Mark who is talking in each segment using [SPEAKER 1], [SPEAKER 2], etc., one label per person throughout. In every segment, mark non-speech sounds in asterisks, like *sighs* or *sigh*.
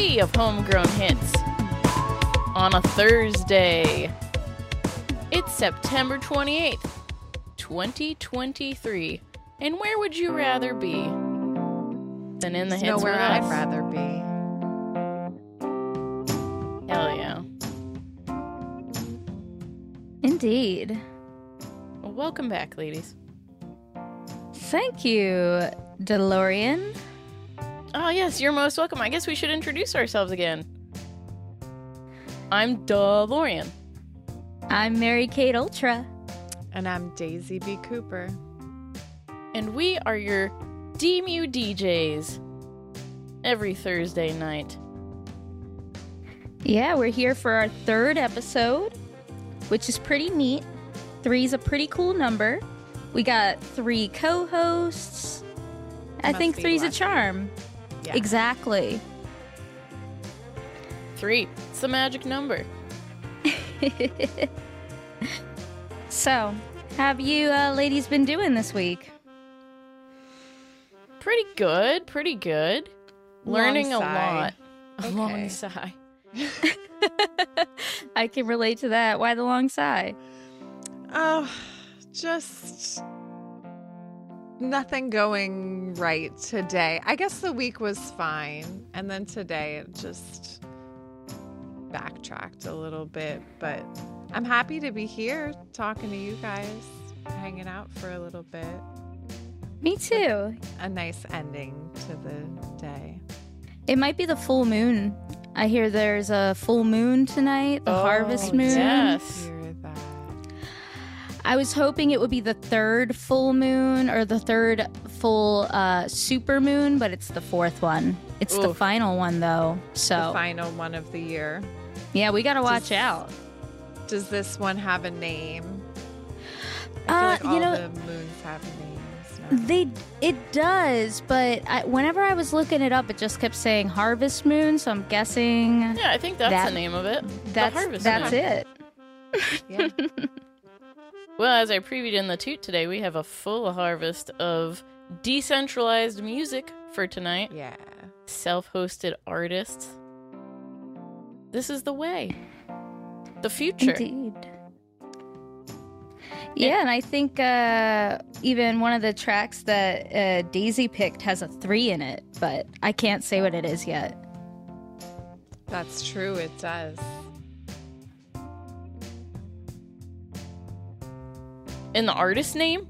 [SPEAKER 1] 3 of Homegrown Hits. On a Thursday. It's September 28th, 2023. And where would you rather be than in the
[SPEAKER 2] There's
[SPEAKER 1] hits
[SPEAKER 2] nowhere
[SPEAKER 1] with
[SPEAKER 2] I'd
[SPEAKER 1] us?
[SPEAKER 2] rather be.
[SPEAKER 1] Hell yeah.
[SPEAKER 3] Indeed.
[SPEAKER 1] Well, welcome back, ladies.
[SPEAKER 3] Thank you, DeLorean.
[SPEAKER 1] Oh, yes, you're most welcome. I guess we should introduce ourselves again. I'm DeLorean.
[SPEAKER 3] I'm Mary Kate Ultra.
[SPEAKER 2] And I'm Daisy B. Cooper.
[SPEAKER 1] and we are your DMU DJs every Thursday night.
[SPEAKER 3] Yeah, we're here for our third episode, which is pretty neat. Three's a pretty cool number. We got three co hosts. I think three's a
[SPEAKER 2] lucky.
[SPEAKER 3] charm.
[SPEAKER 2] Yeah.
[SPEAKER 3] Exactly.
[SPEAKER 1] Three, it's the magic number. *laughs*
[SPEAKER 3] So, have you uh, ladies been doing this week?
[SPEAKER 1] Pretty good, pretty good. Learning a lot. A
[SPEAKER 2] Okay.
[SPEAKER 1] long sigh. *laughs*
[SPEAKER 3] I can relate to that. Why the long sigh?
[SPEAKER 2] Oh, just nothing going right today. I guess the week was fine. And then today it just backtracked a little bit. But I'm happy to be here talking to you guys, hanging out for a little bit.
[SPEAKER 3] Me too.
[SPEAKER 2] A nice ending to the day.
[SPEAKER 3] It might be the full moon. I hear there's a full moon tonight, the harvest
[SPEAKER 1] Oh,
[SPEAKER 3] moon.
[SPEAKER 1] yes.
[SPEAKER 2] Hear that.
[SPEAKER 3] I was hoping it would be the third full moon or the third full uh, super moon, but it's the fourth one. It's the final one though.
[SPEAKER 2] The
[SPEAKER 3] So,
[SPEAKER 2] final one of the year.
[SPEAKER 3] yeah, we got to watch
[SPEAKER 2] Just-
[SPEAKER 3] out.
[SPEAKER 2] Does this one have a name? I feel
[SPEAKER 3] Uh,
[SPEAKER 2] like all
[SPEAKER 3] you know-
[SPEAKER 2] the moons have names. now.
[SPEAKER 3] They it does, but I, whenever I was looking it up, it just kept saying harvest moon, so I'm guessing
[SPEAKER 1] Yeah, I think that's
[SPEAKER 3] That-
[SPEAKER 1] the name of it.
[SPEAKER 3] that's
[SPEAKER 1] the harvest
[SPEAKER 3] that's
[SPEAKER 1] moon.
[SPEAKER 3] it.
[SPEAKER 2] Yeah. *laughs*
[SPEAKER 1] Well, as I previewed in the toot today, we have a full harvest of decentralized music for tonight.
[SPEAKER 2] yeah.
[SPEAKER 1] Self hosted artists. This is the way. The future.
[SPEAKER 3] Indeed. Yeah, and I think uh, even one of the tracks that uh, Daisy picked has a three in it, but I can't say what it is yet.
[SPEAKER 2] That's true. It does.
[SPEAKER 1] In the artist name,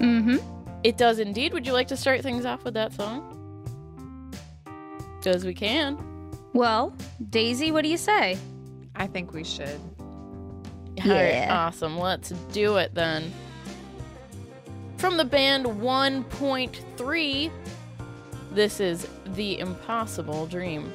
[SPEAKER 3] Mm-hmm.
[SPEAKER 1] it does indeed. Would you like to start things off with that song? Because we can.
[SPEAKER 3] Well, Daisy, what do you say?
[SPEAKER 2] I think we should.
[SPEAKER 1] All right,
[SPEAKER 3] Yeah.
[SPEAKER 1] awesome. Let's do it then. From the band 1.3, this is The Impossible Dream.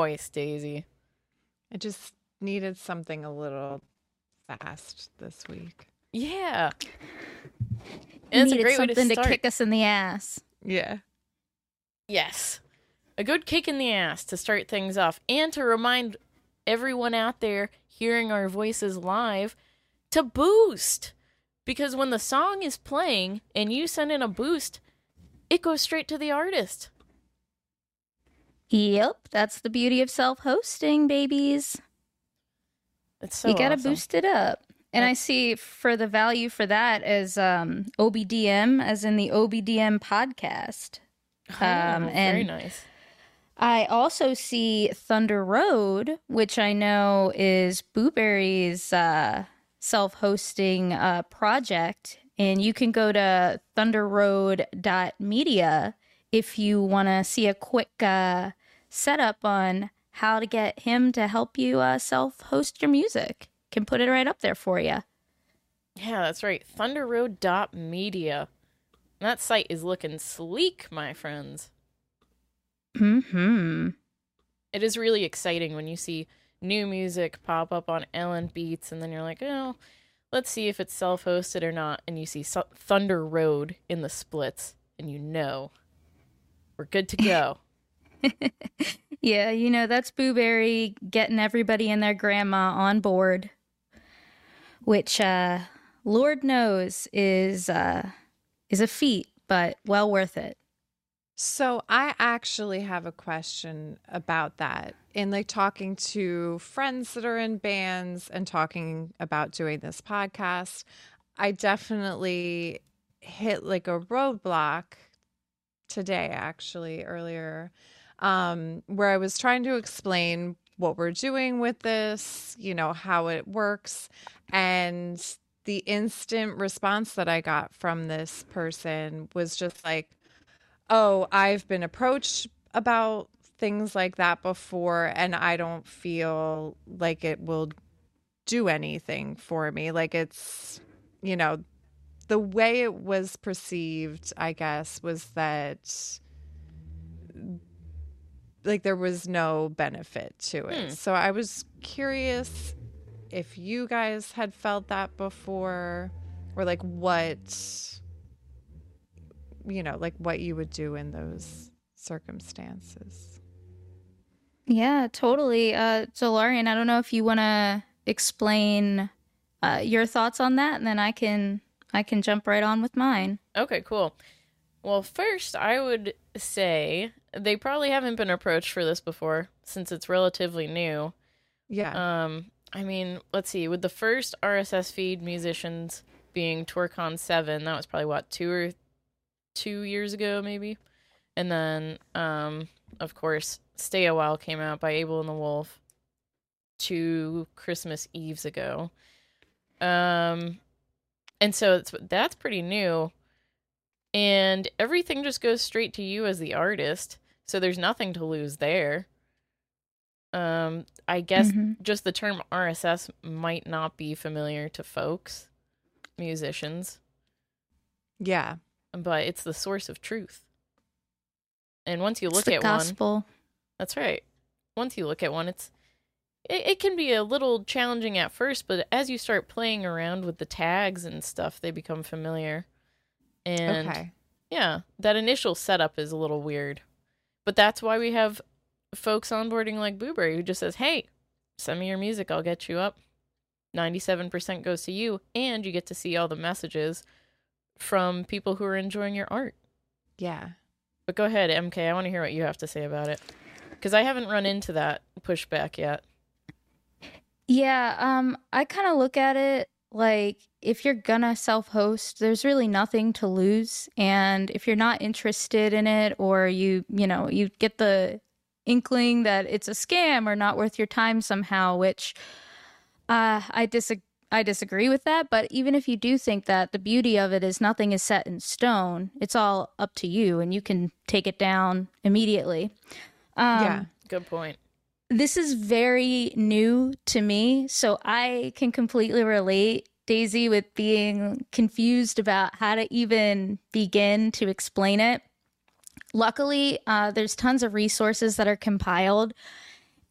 [SPEAKER 1] Nice choice, Daisy.
[SPEAKER 2] I just needed something a little fast this week.
[SPEAKER 1] Yeah. And it's a great way
[SPEAKER 3] something
[SPEAKER 1] to
[SPEAKER 3] to,
[SPEAKER 1] start.
[SPEAKER 3] kick us in the ass.
[SPEAKER 2] Yeah.
[SPEAKER 1] Yes. A good kick in the ass to start things off and to remind everyone out there hearing our voices live to boost. Because when the song is playing and you send in a boost, it goes straight to the artist.
[SPEAKER 3] Yep, that's the beauty of self-hosting, babies.
[SPEAKER 1] It's so
[SPEAKER 3] you gotta
[SPEAKER 1] awesome.
[SPEAKER 3] boost it up. And I see for the value for that as um, OBDM, as in the OBDM podcast.
[SPEAKER 1] Oh,
[SPEAKER 3] Um,
[SPEAKER 1] very nice.
[SPEAKER 3] I also see Thunder Road, which I know is Booberry's uh, self-hosting uh, project, and you can go to thunderroad.media if you want to see a quick uh, setup on how to get him to help you uh, self-host your music. Can put it right up there for you.
[SPEAKER 1] Yeah, that's right. Thunderroad.media. That site is looking sleek, my friends.
[SPEAKER 3] Hmm.
[SPEAKER 1] It is really exciting when you see new music pop up on LN Beats, and then you're like, oh, let's see if it's self hosted or not. And you see Thunder Road in the splits, and you know we're good to go. *laughs*
[SPEAKER 3] Yeah, you know, that's Booberry getting everybody and their grandma on board, which uh Lord knows is uh is a feat, but well worth it.
[SPEAKER 2] So I actually have a question about that. In like talking to friends that are in bands and talking about doing this podcast, I definitely hit like a roadblock today actually earlier um where I was trying to explain what we're doing with this, you know, how it works and the instant response that I got from this person was just like oh, I've been approached about things like that before, and I don't feel like it will do anything for me. Like it's, you know, the way it was perceived, I guess, was that like there was no benefit to it.
[SPEAKER 1] Hmm.
[SPEAKER 2] So I was curious if you guys had felt that before or like what you know, like what you would do in those circumstances.
[SPEAKER 3] Yeah, totally. Uh DeLorean, I don't know if you want to explain uh your thoughts on that and then I can I can jump right on with mine.
[SPEAKER 1] Okay, cool. Well, first, I would say they probably haven't been approached for this before since it's relatively new.
[SPEAKER 2] Yeah.
[SPEAKER 1] Um, I mean, let's see. With the first RSS feed musicians being TourCon Seven, that was probably what two or two years ago, maybe. And then, um, of course, Stay a While came out by Abel and the Wolf two Christmas Eves ago. Um, and so it's, that's pretty new. And everything just goes straight to you as the artist. So there's nothing to lose there. Um, I guess
[SPEAKER 3] Mhm.
[SPEAKER 1] just the term RSS might not be familiar to folks, musicians,
[SPEAKER 2] yeah.
[SPEAKER 1] but it's the source of truth. And once you look at one, that's right. Once you look at one, it's it, it can be a little challenging at first, but as you start playing around with the tags and stuff, they become familiar. And
[SPEAKER 2] okay.
[SPEAKER 1] yeah, that initial setup is a little weird. But that's why we have folks onboarding like Booberry who just says, Hey, send me your music, I'll get you up. 97% goes to you, and you get to see all the messages from people who are enjoying your art.
[SPEAKER 2] Yeah.
[SPEAKER 1] But go ahead, MK, I want to hear what you have to say about it. Because I haven't run into that pushback yet.
[SPEAKER 3] Yeah, um, I kind of look at it like if you're gonna self host, there's really nothing to lose. And if you're not interested in it, or you, you know, you get the inkling that it's a scam or not worth your time somehow, which uh, I disagree. I disagree with that, but even if you do think that, the beauty of it is nothing is set in stone. It's all up to you, and you can take it down immediately. Um,
[SPEAKER 2] yeah.
[SPEAKER 1] Good point.
[SPEAKER 3] This is very new to me, so I can completely relate, Daisy, with being confused about how to even begin to explain it. luckily, uh, there's tons of resources that are compiled.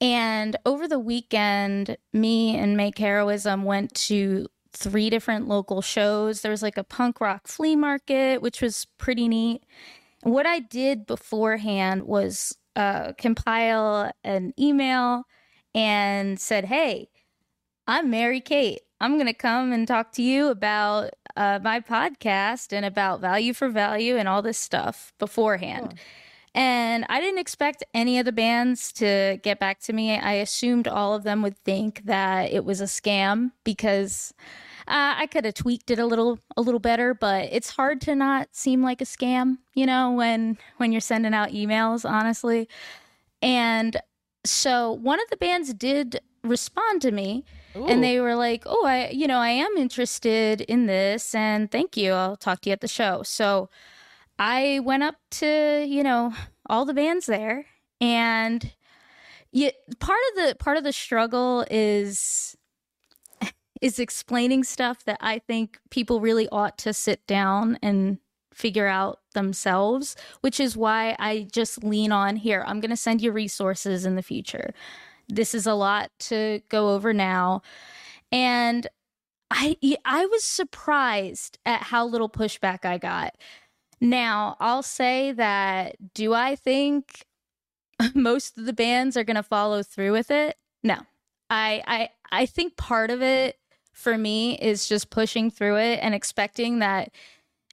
[SPEAKER 3] And over the weekend, me and Make Heroism went to three different local shows. There was like a punk rock flea market, which was pretty neat. What I did beforehand was uh, compile an email and said, Hey, I'm Mary Kate. I'm going to come and talk to you about uh, my podcast and about value for value and all this stuff beforehand. Cool. And I didn't expect any of the bands to get back to me. I assumed all of them would think that it was a scam because Uh, I could have tweaked it a little a little better, but it's hard to not seem like a scam, you know, when when you're sending out emails, honestly. And so one of the bands did respond to me Ooh. and they were like, "Oh, I you know, I am interested in this and thank you. I'll talk to you at the show." So I went up to, you know, all the bands there and yeah, part of the part of the struggle is is explaining stuff that I think people really ought to sit down and figure out themselves, which is why I just lean on here. I'm going to send you resources in the future. This is a lot to go over now. And I I was surprised at how little pushback I got. Now, I'll say that do I think *laughs* most of the bands are going to follow through with it? No. I I I think part of it for me is just pushing through it and expecting that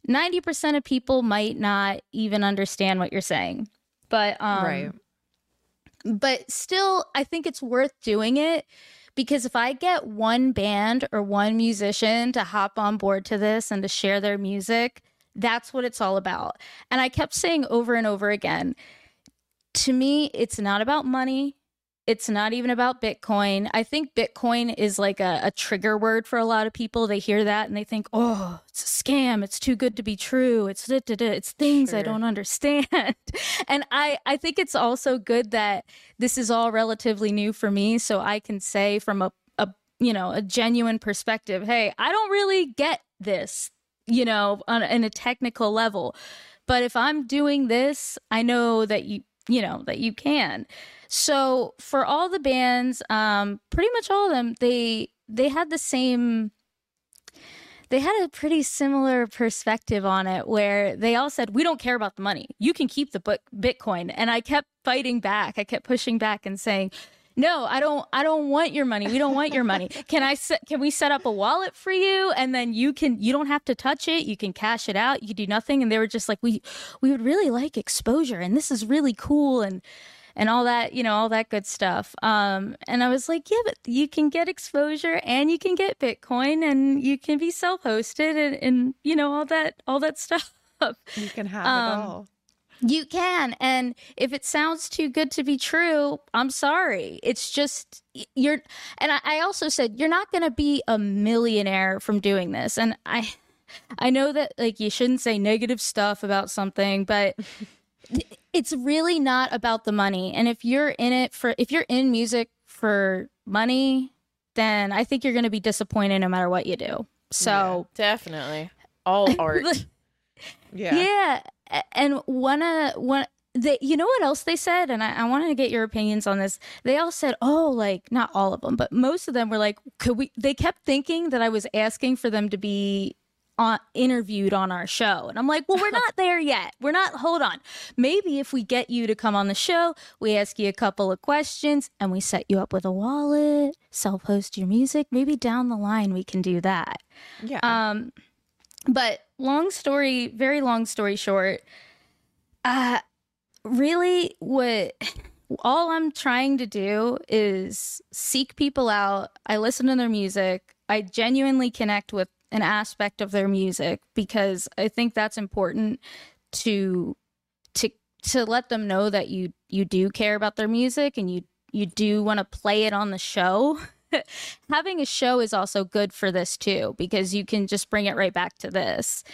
[SPEAKER 3] 90% of people might not even understand what you're saying. But um right. but still I think it's worth doing it because if I get one band or one musician to hop on board to this and to share their music, that's what it's all about. And I kept saying over and over again, to me, it's not about money. It's not even about Bitcoin. I think Bitcoin is like a, a, trigger word for a lot of people. They hear that and they think, oh, it's a scam. It's too good to be true. It's da, da, da. it's things sure. I don't understand. *laughs* and I, I think it's also good that this is all relatively new for me. So I can say from a, a you know, a genuine perspective, hey, I don't really get this, you know, on, on a technical level. But if I'm doing this, I know that you, you know, that you can. So for all the bands, um, pretty much all of them, they they had the same they had a pretty similar perspective on it where they all said we don't care about the money. You can keep the book bitcoin. And i kept fighting back. I kept pushing back and saying no i don't i don't want your money we don't want your money *laughs* can i set can we set up a wallet for you and then you can you don't have to touch it you can cash it out you do nothing and they were just like we we would really like exposure and this is really cool and and all that, you know, all that good stuff. Um, and I was like, yeah, but you can get exposure and you can get Bitcoin and you can be self hosted and, and, you know, all that, all that *laughs* stuff.
[SPEAKER 2] You can have um, it all.
[SPEAKER 3] You can. And if it sounds too good to be true, I'm sorry. It's just, you're, and I, I also said, you're not going to be a millionaire from doing this. And I, I know that like you shouldn't say negative stuff about something, but *laughs* it's really not about the money. And if you're in it for, if you're in music for money, then I think you're going to be disappointed no matter what you do. So
[SPEAKER 1] yeah, definitely all *laughs* art.
[SPEAKER 3] yeah. Yeah. And one, uh, one, they, you know what else they said? And I, I wanted to get your opinions on this. They all said, oh, like, not all of them, but most of them were like, could we, they kept thinking that I was asking for them to be on, interviewed on our show. And I'm like, well, we're *laughs* not there yet. We're not, hold on. Maybe if we get you to come on the show, we ask you a couple of questions and we set you up with a wallet, self host your music. Maybe down the line we can do that.
[SPEAKER 2] Yeah.
[SPEAKER 3] Um, but long story, very long story short, uh, really what all I'm trying to do is seek people out. I listen to their music. I genuinely connect with an aspect of their music because I think that's important to to to let them know that you you do care about their music and you you do want to play it on the show. *laughs* Having a show is also good for this too because you can just bring it right back to this.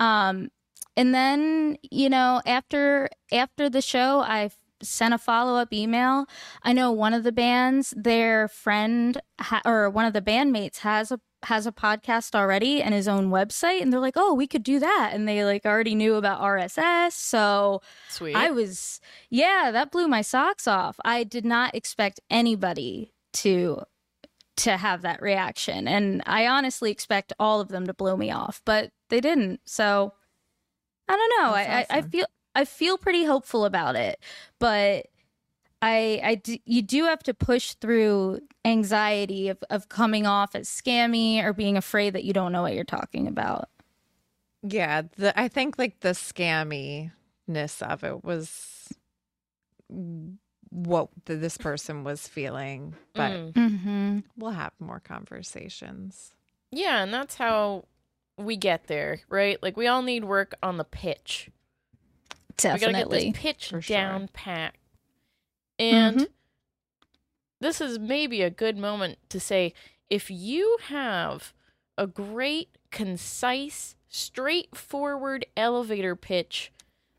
[SPEAKER 3] Um and then, you know, after after the show I sent a follow up email. I know one of the bands, their friend ha- or one of the bandmates has a has a podcast already and his own website and they're like, "Oh, we could do that." And they like already knew about RSS. So
[SPEAKER 1] Sweet.
[SPEAKER 3] I was yeah, that blew my socks off. I did not expect anybody to to have that reaction and I honestly expect all of them to blow me off, but they didn't. So I don't know. I,
[SPEAKER 2] That's
[SPEAKER 3] I I feel I feel pretty hopeful about it, but I, I d- you do have to push through anxiety of, of coming off as scammy or being afraid that you don't know what you're talking about.
[SPEAKER 2] Yeah, the I think like the scamminess of it was what th- this person was feeling, but
[SPEAKER 1] Mm.
[SPEAKER 3] Mm-hmm.
[SPEAKER 2] we'll have more conversations.
[SPEAKER 1] Yeah, and that's how we get there, right? Like we all need work on the pitch. We gotta get
[SPEAKER 3] Definitely.
[SPEAKER 1] this pitch
[SPEAKER 2] For sure.
[SPEAKER 1] down pat. And
[SPEAKER 3] Mhm.
[SPEAKER 1] this is maybe a good moment to say if you have a great, concise, straightforward elevator pitch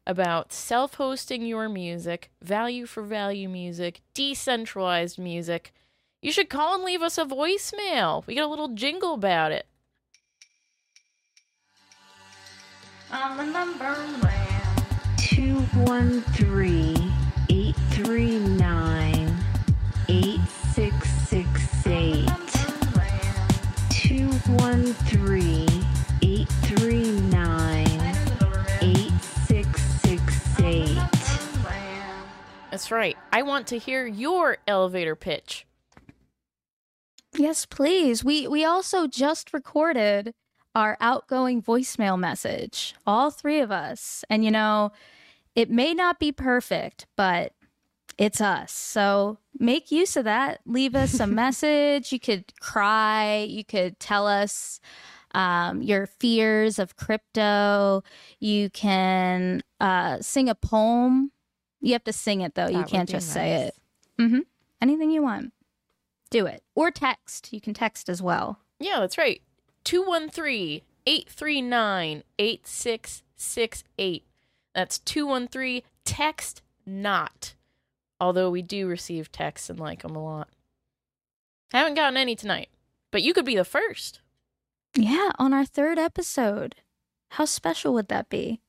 [SPEAKER 1] about self hosting your music, value for value music, decentralized music, you should call and leave us a voicemail. We got a little jingle about it.
[SPEAKER 3] On the number man.
[SPEAKER 4] 213 839 8668. 213 839 8668.
[SPEAKER 1] That's right. I want to hear your elevator pitch.
[SPEAKER 3] Yes, please. We we also just recorded our outgoing voicemail message, all three of us. And you know, it may not be perfect, but it's us. So make use of that. Leave us a *laughs* message. You could cry. You could tell us um, your fears of crypto. You can uh, sing a poem. You have to sing it though. you
[SPEAKER 2] That would
[SPEAKER 3] can't just say it. Mm-hmm. Anything you want. Do it. Or text. You can text as well.
[SPEAKER 1] Yeah, that's right. 213 839 8668. That's 213 text not. Although we do receive texts and like them a lot. Haven't gotten any tonight, but you could be the first.
[SPEAKER 3] Yeah, on our third episode. How special would that be?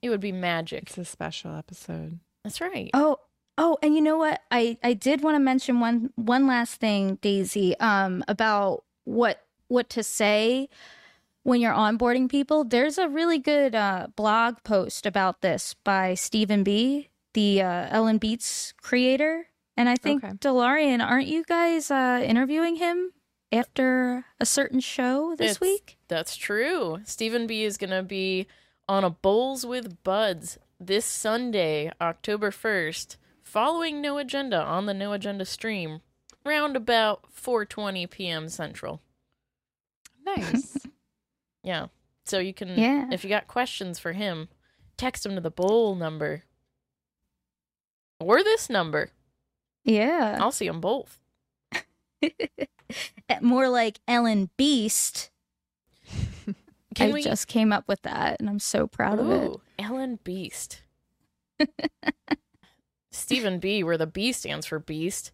[SPEAKER 1] It would be magic.
[SPEAKER 2] It's a special episode.
[SPEAKER 1] That's right.
[SPEAKER 3] Oh, oh, and you know what? I I did want to mention one one last thing, Daisy, um, about what what to say when you're onboarding people. There's a really good uh, blog post about this by Steven B, the uh, LN Beats creator, and I think
[SPEAKER 2] Okay.
[SPEAKER 3] DeLorean, aren't you guys uh, interviewing him after a certain show this
[SPEAKER 1] It's-
[SPEAKER 3] week?
[SPEAKER 1] That's true. Steven B is going to be on a Bowls with Buds this Sunday, October 1st, following No Agenda on the No Agenda stream, round about 4:20 p.m. Central.
[SPEAKER 2] Nice. *laughs*
[SPEAKER 1] Yeah. So you can
[SPEAKER 3] Yeah.
[SPEAKER 1] if you got questions for him, text him to the bowl number or this number.
[SPEAKER 3] Yeah.
[SPEAKER 1] I'll see them both. *laughs*
[SPEAKER 3] More like LN Beast. *laughs*
[SPEAKER 1] Can
[SPEAKER 3] I
[SPEAKER 1] we
[SPEAKER 3] just came up with that and I'm so proud of it.
[SPEAKER 1] LN Beast. Steven B, where the B stands for beast.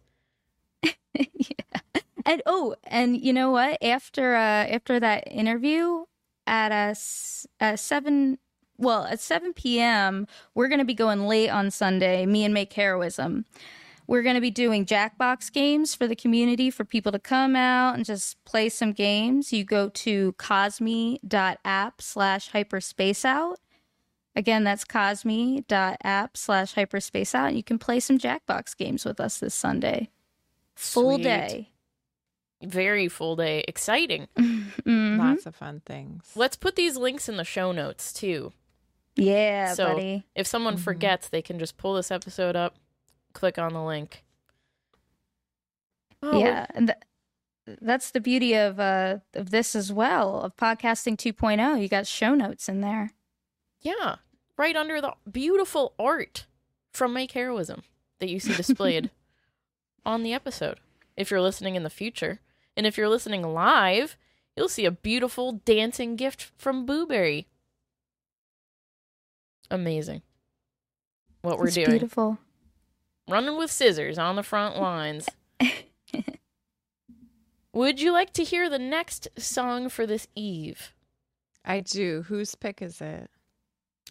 [SPEAKER 3] yeah. *laughs* And oh, and you know what? After uh after that interview at uh, seven well, at seven PM, we're gonna be going late on Sunday, me and Make Heroism. We're gonna be doing Jackbox games for the community for people to come out and just play some games. You go to cosme.app slash hyperspace out. Again, that's cosme.app slash hyperspace out. And you can play some Jackbox games with us this Sunday. Full
[SPEAKER 1] Sweet.
[SPEAKER 3] day.
[SPEAKER 1] Very full day. Exciting. *laughs*
[SPEAKER 3] Mhm.
[SPEAKER 2] Lots of fun things.
[SPEAKER 1] Let's put these links in the show notes too.
[SPEAKER 3] Yeah,
[SPEAKER 1] So-
[SPEAKER 3] buddy.
[SPEAKER 1] If someone
[SPEAKER 2] Mhm.
[SPEAKER 1] forgets, they can just pull this episode up, click on the link. Oh,
[SPEAKER 3] Yeah, and th- that's the beauty of uh of this as well of podcasting 2.0. You got show notes in there.
[SPEAKER 1] Yeah right under the beautiful art from Make Heroism that you see displayed *laughs* on the episode. If you're listening in the future, and if you're listening live, you'll see a beautiful dancing gift from Booberry. Amazing. What we're
[SPEAKER 3] it's
[SPEAKER 1] doing.
[SPEAKER 3] Beautiful.
[SPEAKER 1] Running with scissors on the front lines. *laughs* Would you like to hear the next song for this eve?
[SPEAKER 2] I do. Whose pick is it?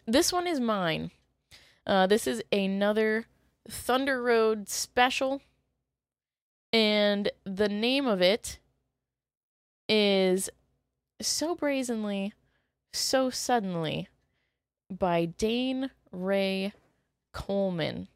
[SPEAKER 1] This one is mine. Uh, this is another Thunder Road special. And the name of it is So Brazenly, So Suddenly by Dane Ray Coleman.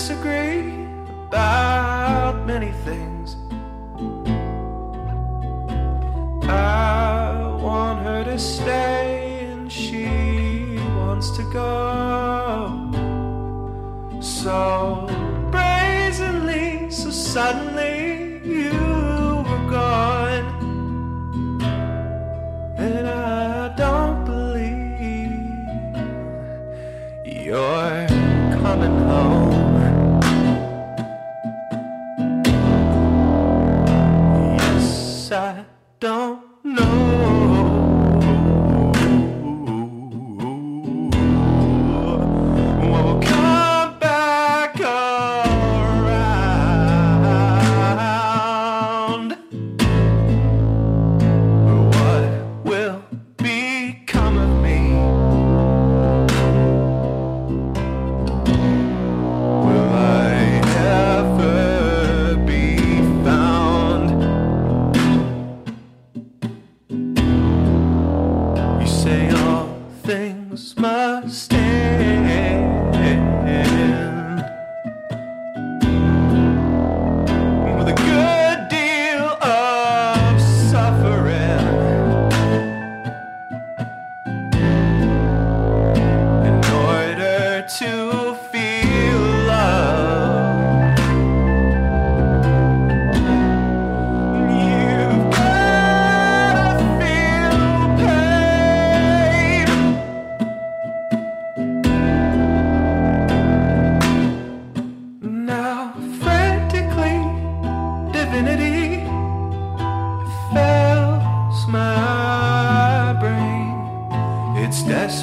[SPEAKER 5] disagree about many things.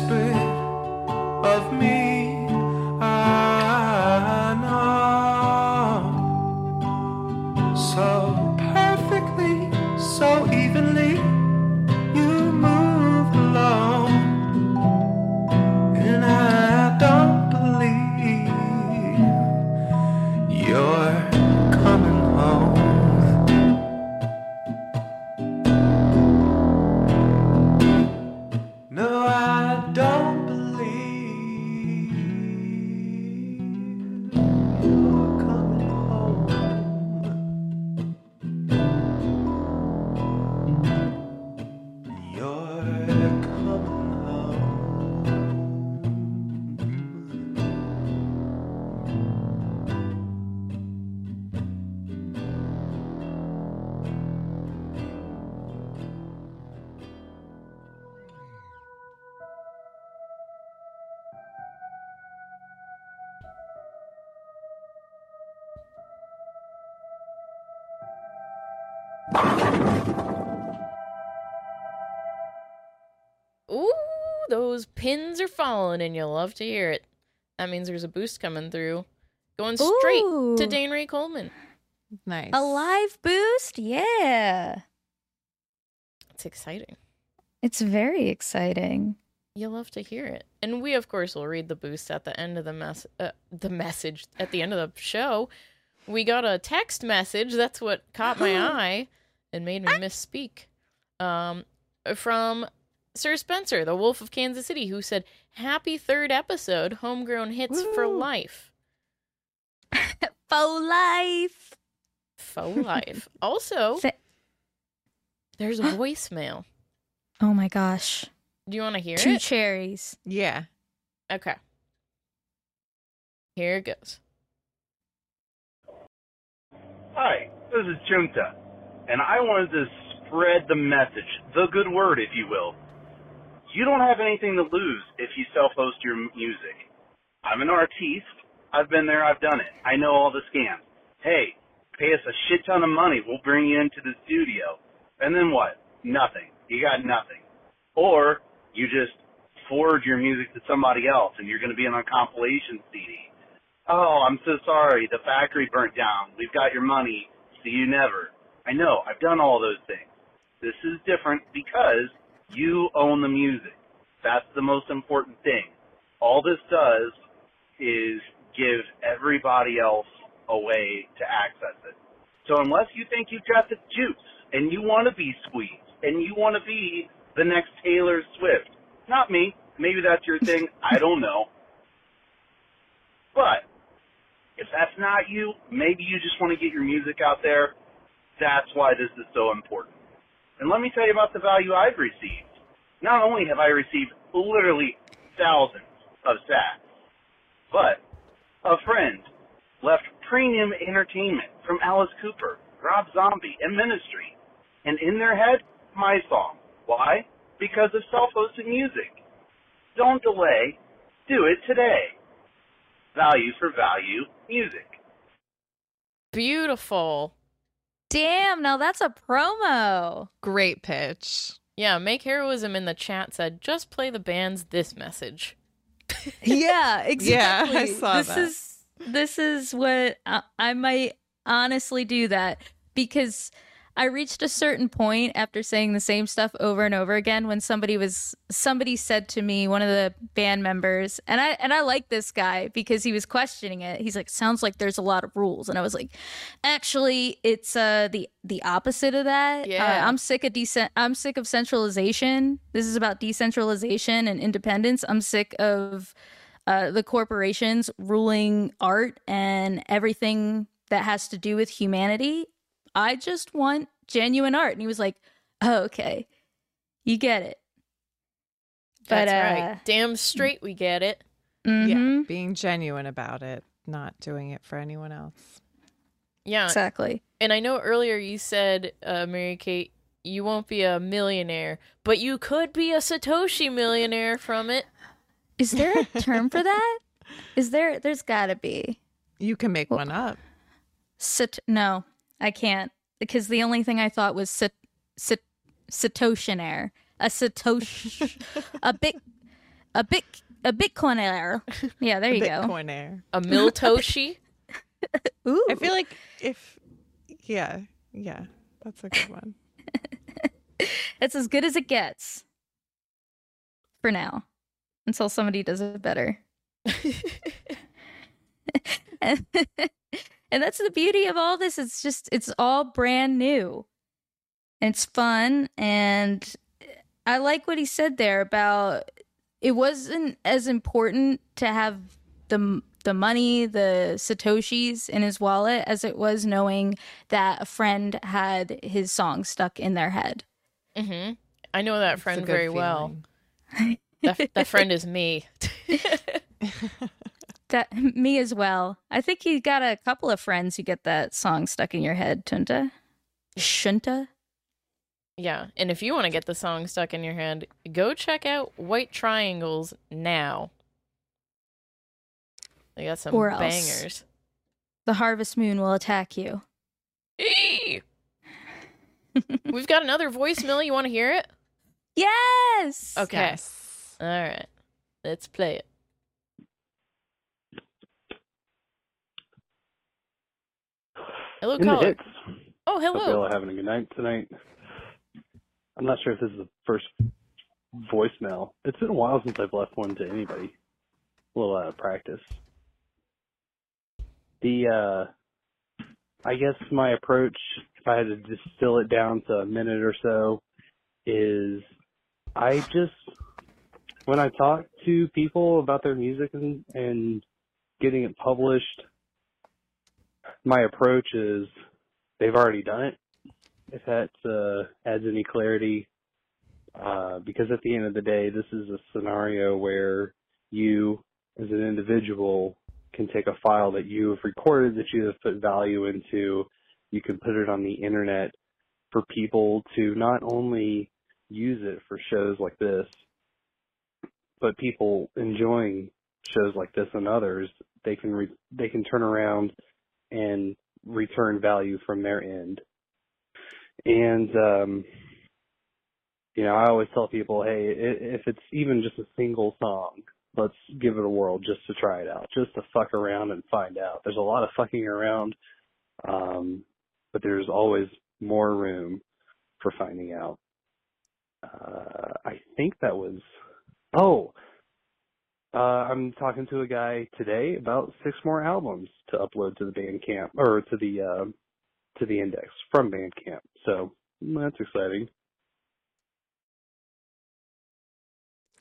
[SPEAKER 5] whispered of me.
[SPEAKER 1] Pins are falling, and you'll love to hear it. That means there's a boost coming through, going straight
[SPEAKER 3] Ooh.
[SPEAKER 1] to Dane Ray Coleman.
[SPEAKER 2] Nice.
[SPEAKER 3] A live boost? Yeah.
[SPEAKER 1] It's exciting.
[SPEAKER 3] It's very exciting.
[SPEAKER 1] You'll love to hear it, and we of course will read the boost at the end of the mess, uh, the message at the end of the show. We got a text message. That's what caught my *gasps* eye and made me misspeak. Um, from Sir Spencer, the Wolf of Kansas City, who said, "Happy third episode, homegrown hits for life." *laughs*
[SPEAKER 3] Faux life.
[SPEAKER 1] Faux life. *laughs* Also,
[SPEAKER 3] Th-
[SPEAKER 1] there's a *gasps* voicemail.
[SPEAKER 3] oh my gosh.
[SPEAKER 1] Do you want to hear
[SPEAKER 3] Two
[SPEAKER 1] it?
[SPEAKER 3] cherries.
[SPEAKER 2] Yeah.
[SPEAKER 1] Okay. Here it goes.
[SPEAKER 6] Hi, this is Tjunta, and I wanted to spread the message, the good word, if you will. You don't have anything to lose if you self-host your music. I'm an artiste. I've been there. I've done it. I know all the scams. Hey, pay us a shit ton of money. We'll bring you into the studio. And then what? Nothing. You got nothing. Or you just forward your music to somebody else and you're going to be on a compilation CD. Oh, I'm so sorry. The factory burnt down. We've got your money. See you never. I know. I've done all those things. This is different because you own the music. That's the most important thing. All this does is give everybody else a way to access it. So unless you think you've got the juice and you want to be squeezed and you want to be the next Taylor Swift, not me. Maybe that's your thing. I don't know. But if that's not you, maybe you just want to get your music out there. That's why this is so important. And let me tell you about the value I've received. Not only have I received literally thousands of sats, but a friend left premium entertainment from Alice Cooper, Rob Zombie, and Ministry. And in their head, my song. Why? Because of self-hosted music. Don't delay. Do it today. Value for value music.
[SPEAKER 1] Beautiful.
[SPEAKER 3] Damn, now that's a promo.
[SPEAKER 2] Great pitch.
[SPEAKER 1] Yeah, Make Heroism in the chat said, just play the band's this message. *laughs* *laughs*
[SPEAKER 3] Yeah, exactly.
[SPEAKER 2] Yeah, I saw
[SPEAKER 3] this
[SPEAKER 2] that.
[SPEAKER 3] is this is what I, I might honestly do that because I reached a certain point after saying the same stuff over and over again when somebody was somebody said to me one of the band members and I and I like this guy because he was questioning it. He's like sounds like there's a lot of rules and I was like actually it's uh the the opposite of that.
[SPEAKER 1] Yeah.
[SPEAKER 3] Uh, I'm sick of decent I'm sick of centralization. This is about decentralization and independence. I'm sick of uh, the corporations ruling art and everything that has to do with humanity. I just want genuine art. And he was like, oh, okay. You get it. But,
[SPEAKER 1] That's
[SPEAKER 3] uh,
[SPEAKER 1] right. Damn straight we get it.
[SPEAKER 2] Yeah.
[SPEAKER 3] mhm,
[SPEAKER 2] Being genuine about it, not doing it for anyone else.
[SPEAKER 1] Yeah.
[SPEAKER 3] Exactly.
[SPEAKER 1] And I know earlier you said, uh, Mary Kate, you won't be a millionaire, but you could be a Satoshi millionaire from it.
[SPEAKER 3] Is there a term for that? *laughs* Is there? There's got to be.
[SPEAKER 2] You can make one up.
[SPEAKER 3] Sit. no, I can't because the only thing I thought was sat- sat- Satoshinaire. A Satosh, *laughs* a bit, a bit, a Bitcoinaire. Yeah, there you go.
[SPEAKER 2] Bitcoinaire.
[SPEAKER 1] A Miltoshi. *laughs*
[SPEAKER 3] Ooh,
[SPEAKER 2] I feel like if, yeah, yeah, that's a good one. *laughs*
[SPEAKER 3] it's as good as it gets for now, until somebody does it better. And, and that's the beauty of all this. It's just it's all brand new. It's fun and I like what he said there about it wasn't as important to have the the money, the satoshis in his wallet as it was knowing that a friend had his song stuck in their head.
[SPEAKER 1] Mm-hmm. I know that friend
[SPEAKER 2] good
[SPEAKER 1] very well.
[SPEAKER 2] feeling.
[SPEAKER 1] That, that friend is me. *laughs* *laughs* *laughs*
[SPEAKER 3] That *laughs* me as well. I think you got a couple of friends who get that song stuck in your head, Tjunta. Shunta.
[SPEAKER 1] yeah. And if you want to get the song stuck in your head, go check out White Triangles now. They got some
[SPEAKER 3] Or else.
[SPEAKER 1] bangers.
[SPEAKER 3] The harvest moon will attack you.
[SPEAKER 1] Eee! *laughs* We've got another voicemail. You want to hear it?
[SPEAKER 3] Yes. Yes.
[SPEAKER 1] Okay.
[SPEAKER 2] Yes.
[SPEAKER 1] All right. Let's play it. Hello,
[SPEAKER 7] In
[SPEAKER 1] caller. Oh,
[SPEAKER 7] Hope y'all
[SPEAKER 1] hello.
[SPEAKER 7] are having a good night tonight. I'm not sure if this is the first voicemail. It's been a while since I've left one to anybody. A little out of practice. The uh I guess my approach, if I had to distill it down to a minute or so, is I just when I talk to people about their music and, and getting it published, my approach is they've already done it. If that uh, adds any clarity, uh, because at the end of the day, this is a scenario where you, as an individual, can take a file that you have recorded that you have put value into. You can put it on the internet for people to not only use it for shows like this, but people enjoying shows like this and others, they can re- they can turn around and return value from their end. And um, you know, I always tell people, hey, if it's even just a single song, let's give it a whirl just to try it out, just to fuck around and find out. There's a lot of fucking around, um, but there's always more room for finding out. Uh, I think that was. Oh, uh, I'm talking to a guy today about six more albums to upload to the Bandcamp or to the uh, to the index from Bandcamp. So that's exciting.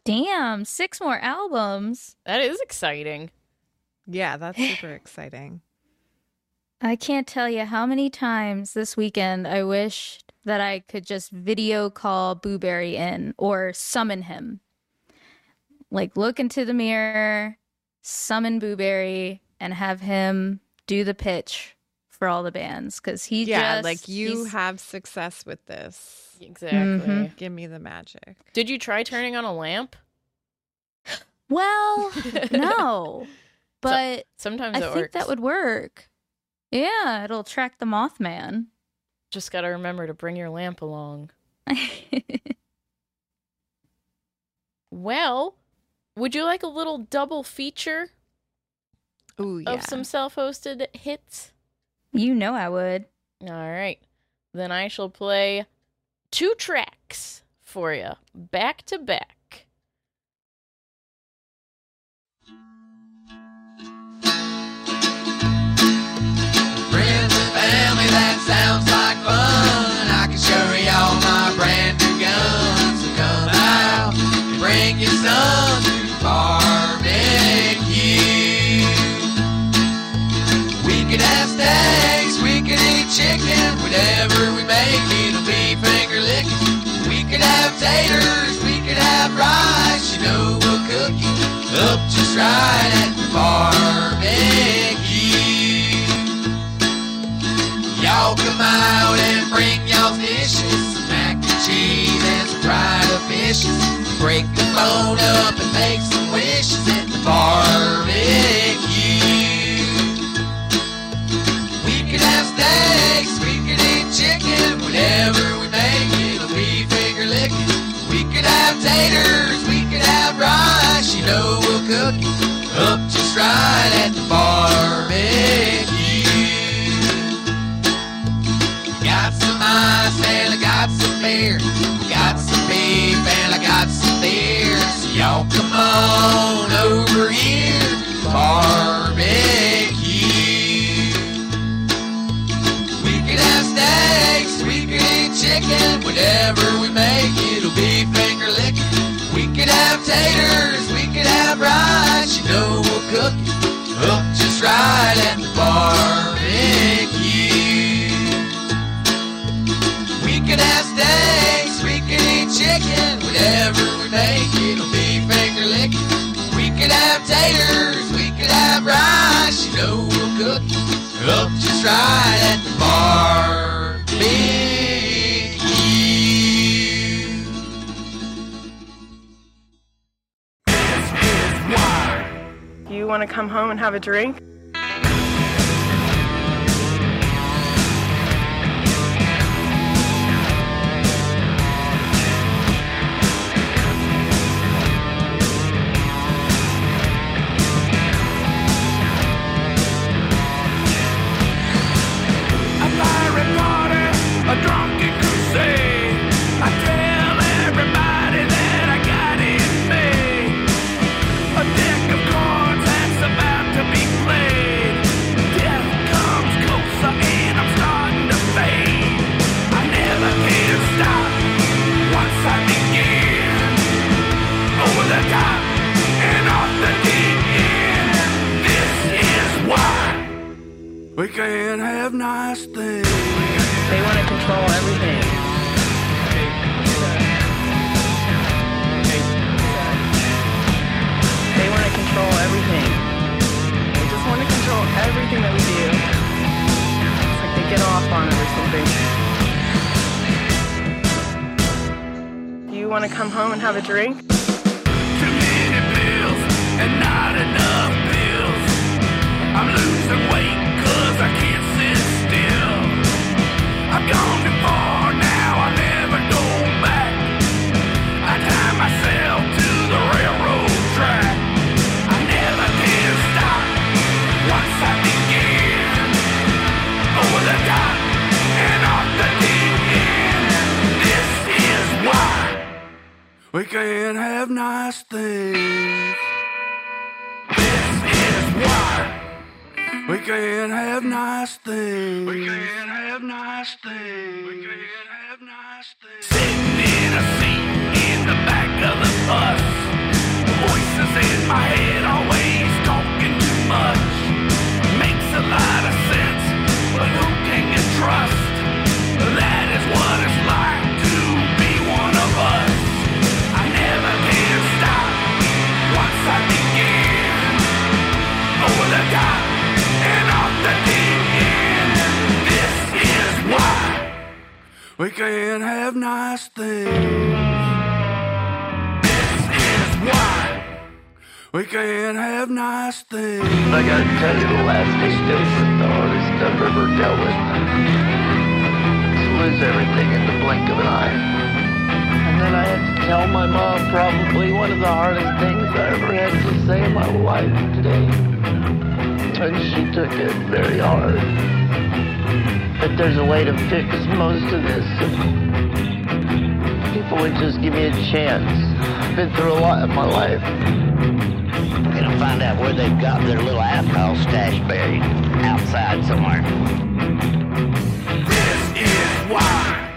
[SPEAKER 3] Damn, six more albums.
[SPEAKER 1] That is exciting.
[SPEAKER 2] Yeah, that's *sighs* super exciting.
[SPEAKER 3] I can't tell you how many times this weekend I wished that I could just video call Booberry in or summon him. Like look into the mirror, summon Booberry, and have him do the pitch for all the bands because he
[SPEAKER 2] yeah,
[SPEAKER 3] just
[SPEAKER 2] like you have success with this.
[SPEAKER 1] Exactly.
[SPEAKER 3] Mhm.
[SPEAKER 2] Give me the magic.
[SPEAKER 1] Did you try turning on a lamp? *gasps*
[SPEAKER 3] well, *laughs* no, but
[SPEAKER 1] Sometimes
[SPEAKER 3] I
[SPEAKER 1] it
[SPEAKER 3] think
[SPEAKER 1] works.
[SPEAKER 3] that would work. Yeah, it'll attract the Mothman.
[SPEAKER 1] Just got to remember to bring your lamp along. *laughs* Well, would you like a little double feature
[SPEAKER 2] Ooh, yeah.
[SPEAKER 1] of some self-hosted hits?
[SPEAKER 3] you know I would.
[SPEAKER 1] All right. Then I shall play two tracks for you, back to back.
[SPEAKER 8] Friends and family, that sounds like fun. I can show y'all my brand new gun. So come out and bring your son chicken, whatever we make, it'll be finger licking. We could have taters, we could have rice, you know we'll cook you up just right at the barbecue. Y'all come out and bring y'all's dishes, mac and cheese and some fried up fishes. Break the bone up and make some wishes at the barbecue. Whatever we make, it'll be finger licking. We could have taters, we could have rice, you know we'll cook it up just right at the barbecue. Got some ice and I got some beer. Got some beef and I got some beer. So y'all come on over here to eat whatever we make, it'll be finger licking. We could have taters, we could have rice, you know we'll cook it up just right at the barbecue. We could have steaks, we could eat chicken, whatever we make, it'll be finger licking. We could have taters, we could have rice, you know we'll cook it up just right at the barbecue.
[SPEAKER 9] Want to come home and have a drink? Nice things.
[SPEAKER 10] They want to control everything. They want to control everything. They just want to control everything that we do. It's like they get off on it or something. Do you want to come home and have a drink?
[SPEAKER 9] We can't have nice things. This is why we can't have nice things. Have nice things. Have nice things. Sitting in a seat in the back of the bus. Voices in my head always we can't have nice things. This is why we can't have nice things.
[SPEAKER 11] I gotta tell you, the last eight days was the hardest I've ever dealt with. To lose everything in the blink of an eye. And then I had to tell my mom probably one of the hardest things I ever had to say in my life today. And she took it very hard. But there's a way to fix most of this. If people would just give me a chance. I've been through a lot in my life.
[SPEAKER 12] Gonna find out where they've got their little alcohol stash buried. Outside somewhere.
[SPEAKER 9] This is why.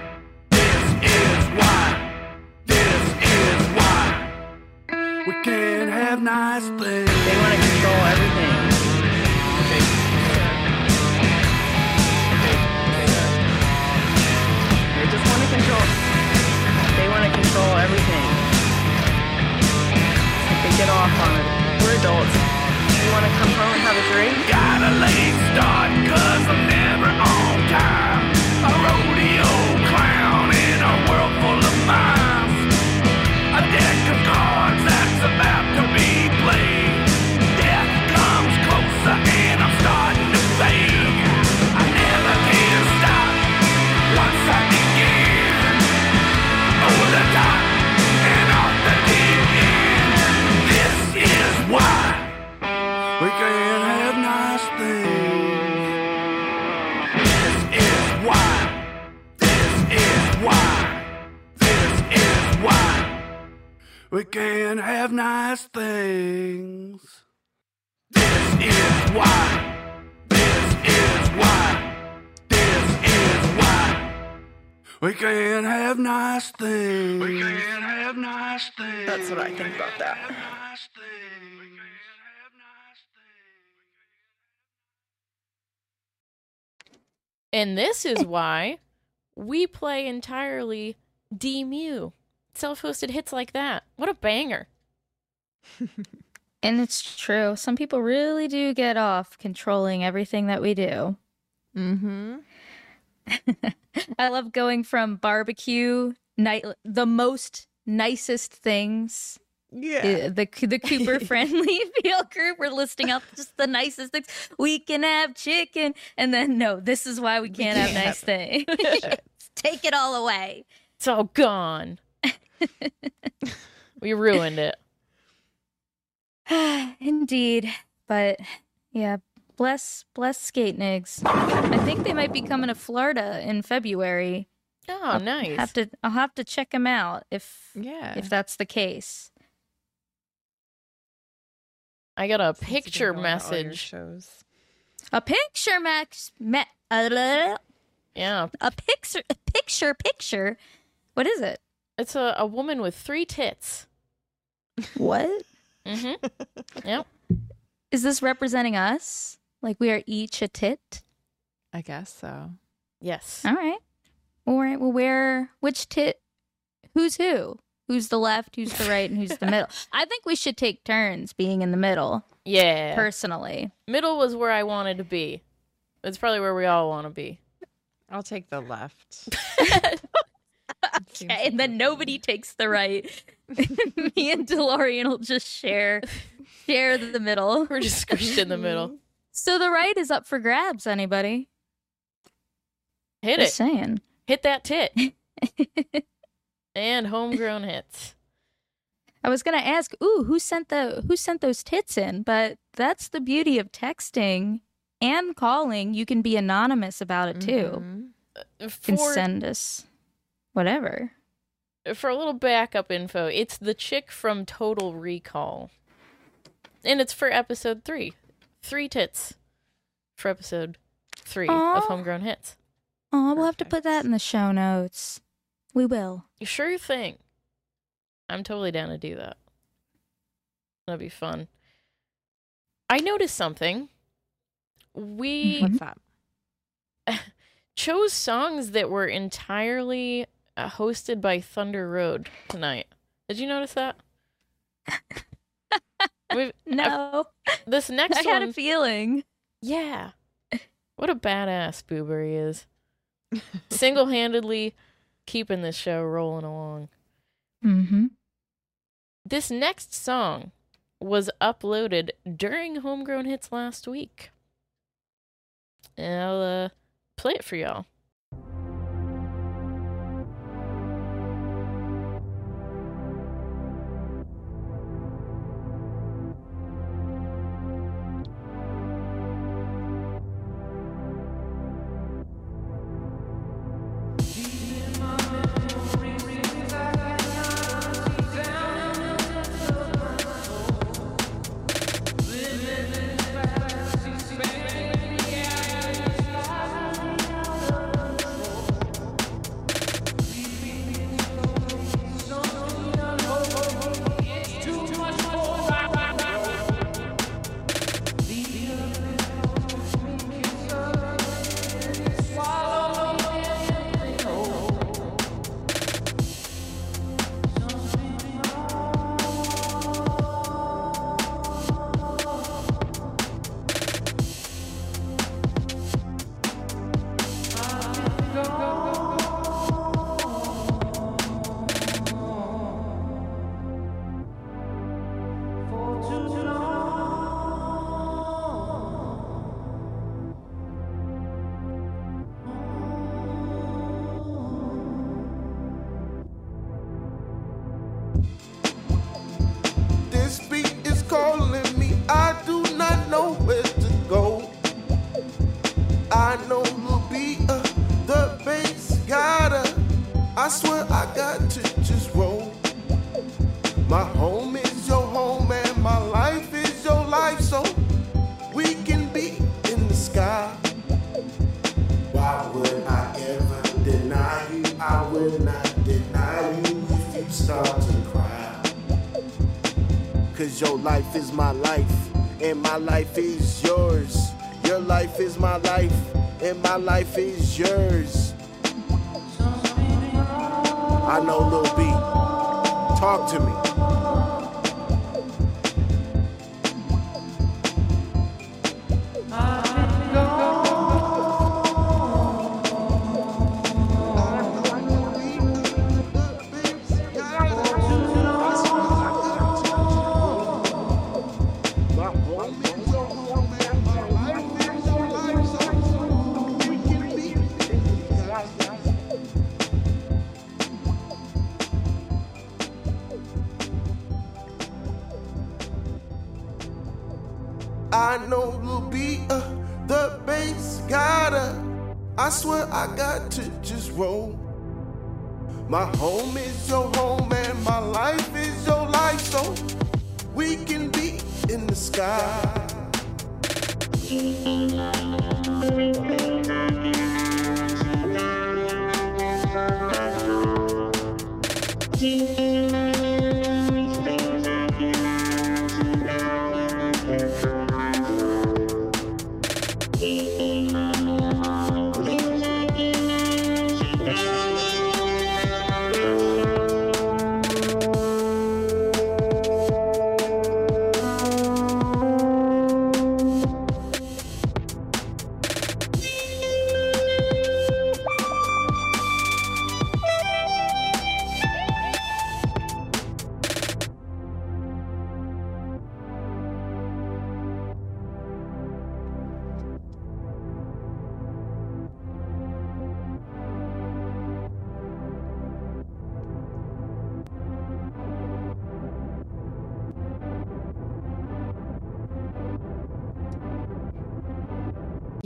[SPEAKER 9] This is why. This is why. We can't have nice things.
[SPEAKER 10] They want to control everything. Get off on it. We're adults. You want to come home and have a drink?
[SPEAKER 9] Got a late start cause can't have nice things. This is why. This is why. This is why. We can't have nice things. We can't have nice things.
[SPEAKER 10] That's what I think about that.
[SPEAKER 1] And this is why we play entirely D Mew. Self hosted hits like that. What a banger. *laughs*
[SPEAKER 3] And it's true. Some people really do get off controlling everything that we do.
[SPEAKER 2] Mm-hmm. *laughs*
[SPEAKER 3] I love going from barbecue night the most nicest things.
[SPEAKER 2] Yeah.
[SPEAKER 3] Uh, The the Cooper *laughs* friendly field group we're listing out just the nicest things. We can have chicken and then no, this is why we can't have
[SPEAKER 2] can't
[SPEAKER 3] nice things. Take it all away.
[SPEAKER 1] It's all gone. *laughs* we ruined it. *sighs*
[SPEAKER 3] Indeed. But yeah, bless bless Skatenigs. I think they might be coming to Florida in February.
[SPEAKER 1] Oh,
[SPEAKER 3] I'll
[SPEAKER 1] nice.
[SPEAKER 3] Have to I'll have to check them out if
[SPEAKER 2] Yeah.
[SPEAKER 3] if that's the case.
[SPEAKER 1] I got a
[SPEAKER 2] Since
[SPEAKER 1] picture
[SPEAKER 2] going to all your
[SPEAKER 1] message.
[SPEAKER 2] Shows.
[SPEAKER 3] A picture max me, uh,
[SPEAKER 1] Yeah.
[SPEAKER 3] a picture a picture picture. What is it?
[SPEAKER 1] It's a, a woman with three tits.
[SPEAKER 3] What?
[SPEAKER 1] Mm-hmm. *laughs* yep.
[SPEAKER 3] Is this representing us? Like we are each a tit?
[SPEAKER 2] I guess so.
[SPEAKER 1] Yes.
[SPEAKER 3] All right. All right. Well, where, which tit, who's who? Who's the left, who's the right, and who's the middle? *laughs* I think we should take turns being in the middle,
[SPEAKER 1] Yeah.
[SPEAKER 3] personally.
[SPEAKER 1] Middle was where I wanted to be. It's probably where we all want to be.
[SPEAKER 2] I'll take the left. *laughs* *laughs*
[SPEAKER 3] Okay, and then nobody takes the right. *laughs* Me and DeLorean will just share share the middle. *laughs*
[SPEAKER 1] We're just squished in the middle.
[SPEAKER 3] So the right is up for grabs. Anybody?
[SPEAKER 1] Hit
[SPEAKER 3] Just
[SPEAKER 1] it.
[SPEAKER 3] saying.
[SPEAKER 1] Hit that tit. and homegrown hits.
[SPEAKER 3] I was gonna ask, ooh, who sent the who sent those tits in? But that's the beauty of texting and calling. You can be anonymous about it too. Mm-hmm. Uh, you can
[SPEAKER 1] For,
[SPEAKER 3] send us whatever.
[SPEAKER 1] for a little backup info, it's the chick from Total Recall. And it's for episode three. Three tits for episode three
[SPEAKER 3] Aw.
[SPEAKER 1] of Homegrown Hits.
[SPEAKER 3] Oh, we'll have to put that in the show notes. We will.
[SPEAKER 1] Sure thing. I'm totally down to do that. That'd be fun. I noticed something. We
[SPEAKER 2] What's that? *laughs*
[SPEAKER 1] chose songs that were entirely uh, hosted by Thunder Road tonight. Did you notice that? *laughs*
[SPEAKER 3] No,
[SPEAKER 1] this next
[SPEAKER 3] I
[SPEAKER 1] one,
[SPEAKER 3] had a feeling.
[SPEAKER 1] yeah. *laughs* What a badass Boober he is. Single-handedly keeping this show rolling along.
[SPEAKER 3] Mm-hmm.
[SPEAKER 1] This next song was uploaded during Homegrown Hits last week. And I'll uh, play it for y'all.
[SPEAKER 13] Cause your life is my life, and my life is yours. Your life is my life, and my life is yours. I know Lil B. Talk to me.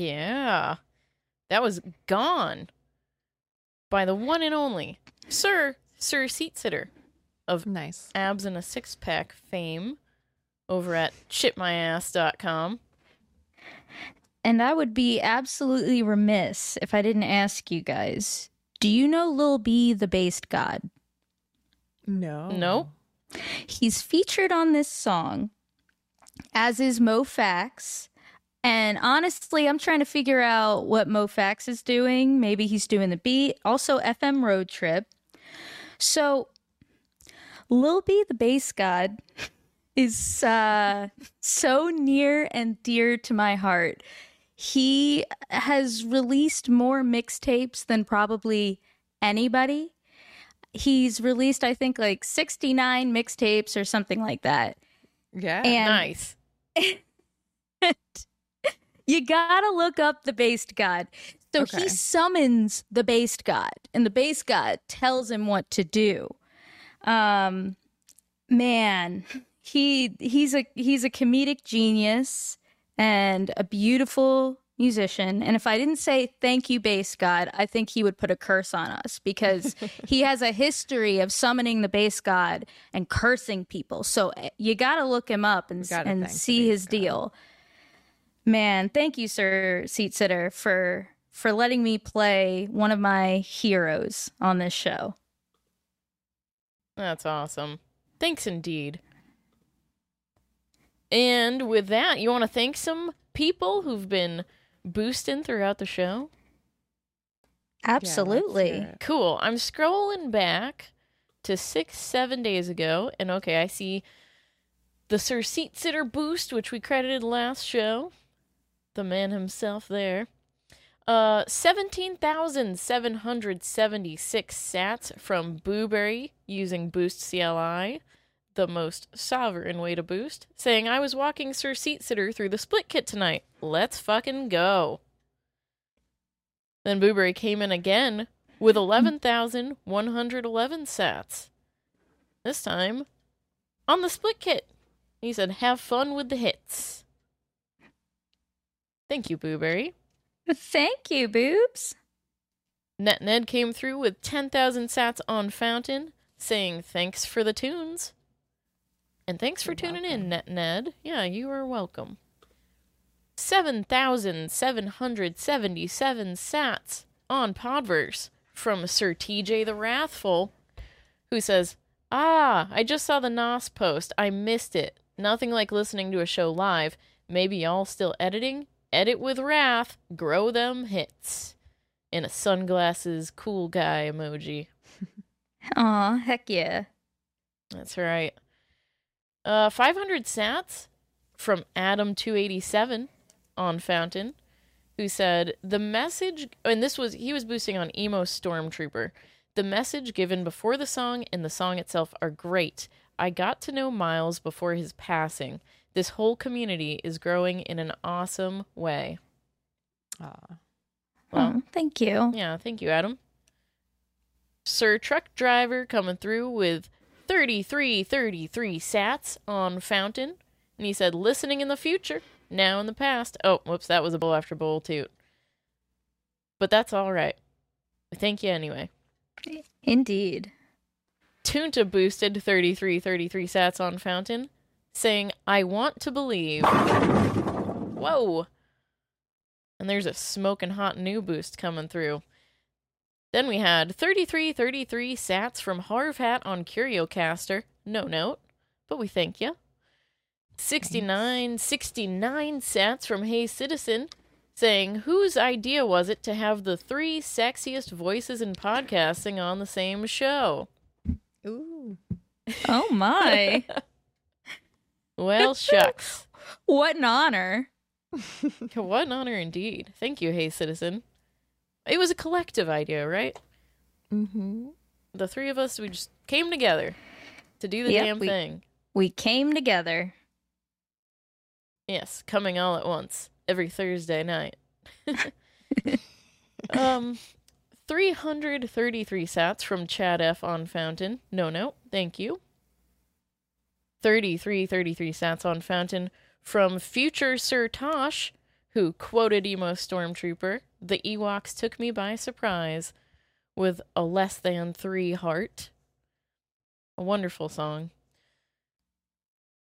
[SPEAKER 1] Yeah. That was gone by the one and only Sir, Sir Seat Sitter of
[SPEAKER 2] nice
[SPEAKER 1] abs and a six pack fame over at shitmyass.com.
[SPEAKER 3] And I would be absolutely remiss if I didn't ask you guys. Do you know Lil B, the based god?
[SPEAKER 2] No.
[SPEAKER 1] No.
[SPEAKER 3] He's featured on this song, as is MoeFactz. And honestly, I'm trying to figure out what MoeFactz is doing. Maybe he's doing the beat. Also, FM Road Trip. So, Lil B, the based god, is uh, so near and dear to my heart. He has released more mixtapes than probably anybody. He's released, I think, like 69 mixtapes or something like that.
[SPEAKER 2] Yeah.
[SPEAKER 3] And
[SPEAKER 1] Nice. *laughs*
[SPEAKER 3] you gotta look up the based god. So
[SPEAKER 2] Okay.
[SPEAKER 3] he summons the based god, and the based god tells him what to do. Um, man, he he's a he's a comedic genius and a beautiful musician. And if I didn't say thank you, based god, I think he would put a curse on us because *laughs* he has a history of summoning the based god and cursing people. So eh, you got to look him up and and see his deal. Man, thank you, sir seat sitter, for for letting me play one of my heroes on this show.
[SPEAKER 1] That's awesome. Thanks indeed. And with that, you want to thank some people who've been boosting throughout the show?
[SPEAKER 3] Absolutely.
[SPEAKER 1] Cool. I'm scrolling back to six, seven days ago, and okay, I see the Sir Seat Sitter boost, which we credited last show. The man himself there. Uh, 17,776 sats from Booberry using Boost CLI, the most sovereign way to boost, saying, I was walking Sir Seat Sitter through the split kit tonight. Let's fucking go. Then Booberry came in again with 11,111 sats. This time on the split kit. He said, Have fun with the hits. Thank you, Booberry.
[SPEAKER 3] Thank you, boobs.
[SPEAKER 1] Net Ned came through with 10,000 sats on Fountain, saying thanks for the tunes. And thanks for tuning in, Net Ned. Yeah, you are welcome. 7,777 sats on Podverse from Sir TJ the Wrathful, who says, Ah, I just saw the NOS post. I missed it. Nothing like listening to a show live. Maybe y'all still editing? Edit with Wrath. Grow them hits. In a sunglasses cool guy emoji. *laughs*
[SPEAKER 3] Aw, heck yeah.
[SPEAKER 1] That's right. Uh, 500 sats from Adam287 on Fountain, who said, The message, and this was, he was boosting on Emo Stormtrooper. The message given before the song and the song itself are great. I got to know Miles before his passing. This whole community is growing in an awesome way.
[SPEAKER 2] Aw.
[SPEAKER 1] Well,
[SPEAKER 3] Oh, thank you.
[SPEAKER 1] yeah, thank you, Adam. Sir Truck Driver coming through with 3333 sats on Fountain. And he said, listening in the future, now in the past. Oh, whoops, that was a bowl after bowl toot. But that's all right. Thank you anyway.
[SPEAKER 3] Indeed.
[SPEAKER 1] Tjunta boosted 3333 sats on Fountain, saying, I want to believe. Whoa. And there's a smoking hot new boost coming through. Then we had 3333 sats from Harvhat on CurioCaster. No note, but we thank you. 69 69 sats from Hey Citizen saying, Whose idea was it to have the three sexiest voices in podcasting on the same show?
[SPEAKER 2] Ooh.
[SPEAKER 3] Oh my. *laughs*
[SPEAKER 1] Well, *laughs* shucks.
[SPEAKER 3] what an honor. *laughs*
[SPEAKER 1] what an honor indeed. Thank you, Hey Citizen. It was a collective idea, right?
[SPEAKER 2] Mm-hmm.
[SPEAKER 1] The three of us, we just came together to do the
[SPEAKER 3] Yep,
[SPEAKER 1] damn
[SPEAKER 3] we-
[SPEAKER 1] thing.
[SPEAKER 3] We came together.
[SPEAKER 1] Yes, coming all at once every Thursday night. *laughs* um, 333 sats from Chad F on Fountain. No, no, thank you. 33 33 sats on Fountain from future Sir Tosh, who quoted Emo Stormtrooper, The Ewoks took me by surprise with a less than three heart. A wonderful song.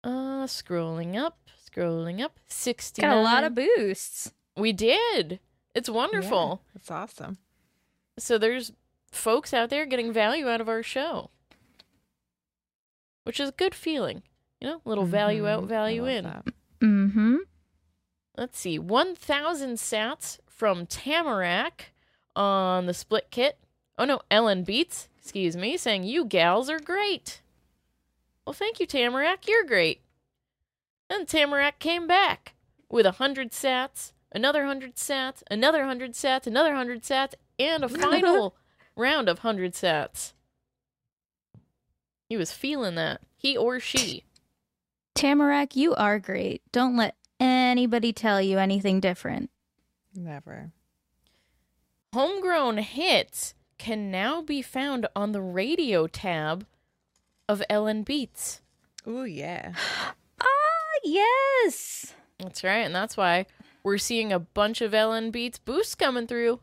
[SPEAKER 1] Uh, scrolling up, scrolling up. 69.
[SPEAKER 3] Got a lot of boosts.
[SPEAKER 1] We did. It's wonderful.
[SPEAKER 2] Yeah, it's awesome.
[SPEAKER 1] So there's folks out there getting value out of our show, which is a good feeling. You know, little value out.
[SPEAKER 2] I
[SPEAKER 1] value in.
[SPEAKER 2] that.
[SPEAKER 3] Mm-hmm.
[SPEAKER 1] Let's see, 1,000 sats from Tamarack on the split kit. Oh no, LN Beats, excuse me, saying you gals are great. Well, thank you, Tamarack. You're great. And Tamarack came back with a hundred sats, another hundred sats, another hundred sats, another hundred sats, and a *laughs* final round of hundred sats. He was feeling that. He or she.
[SPEAKER 3] Tamarack, you are great. Don't let anybody tell you anything different.
[SPEAKER 2] Never.
[SPEAKER 1] Homegrown hits can now be found on the radio tab of LN Beats.
[SPEAKER 2] Ooh, yeah. *gasps*
[SPEAKER 3] Ah, yes.
[SPEAKER 1] That's right, and that's why we're seeing a bunch of LN Beats boosts coming through.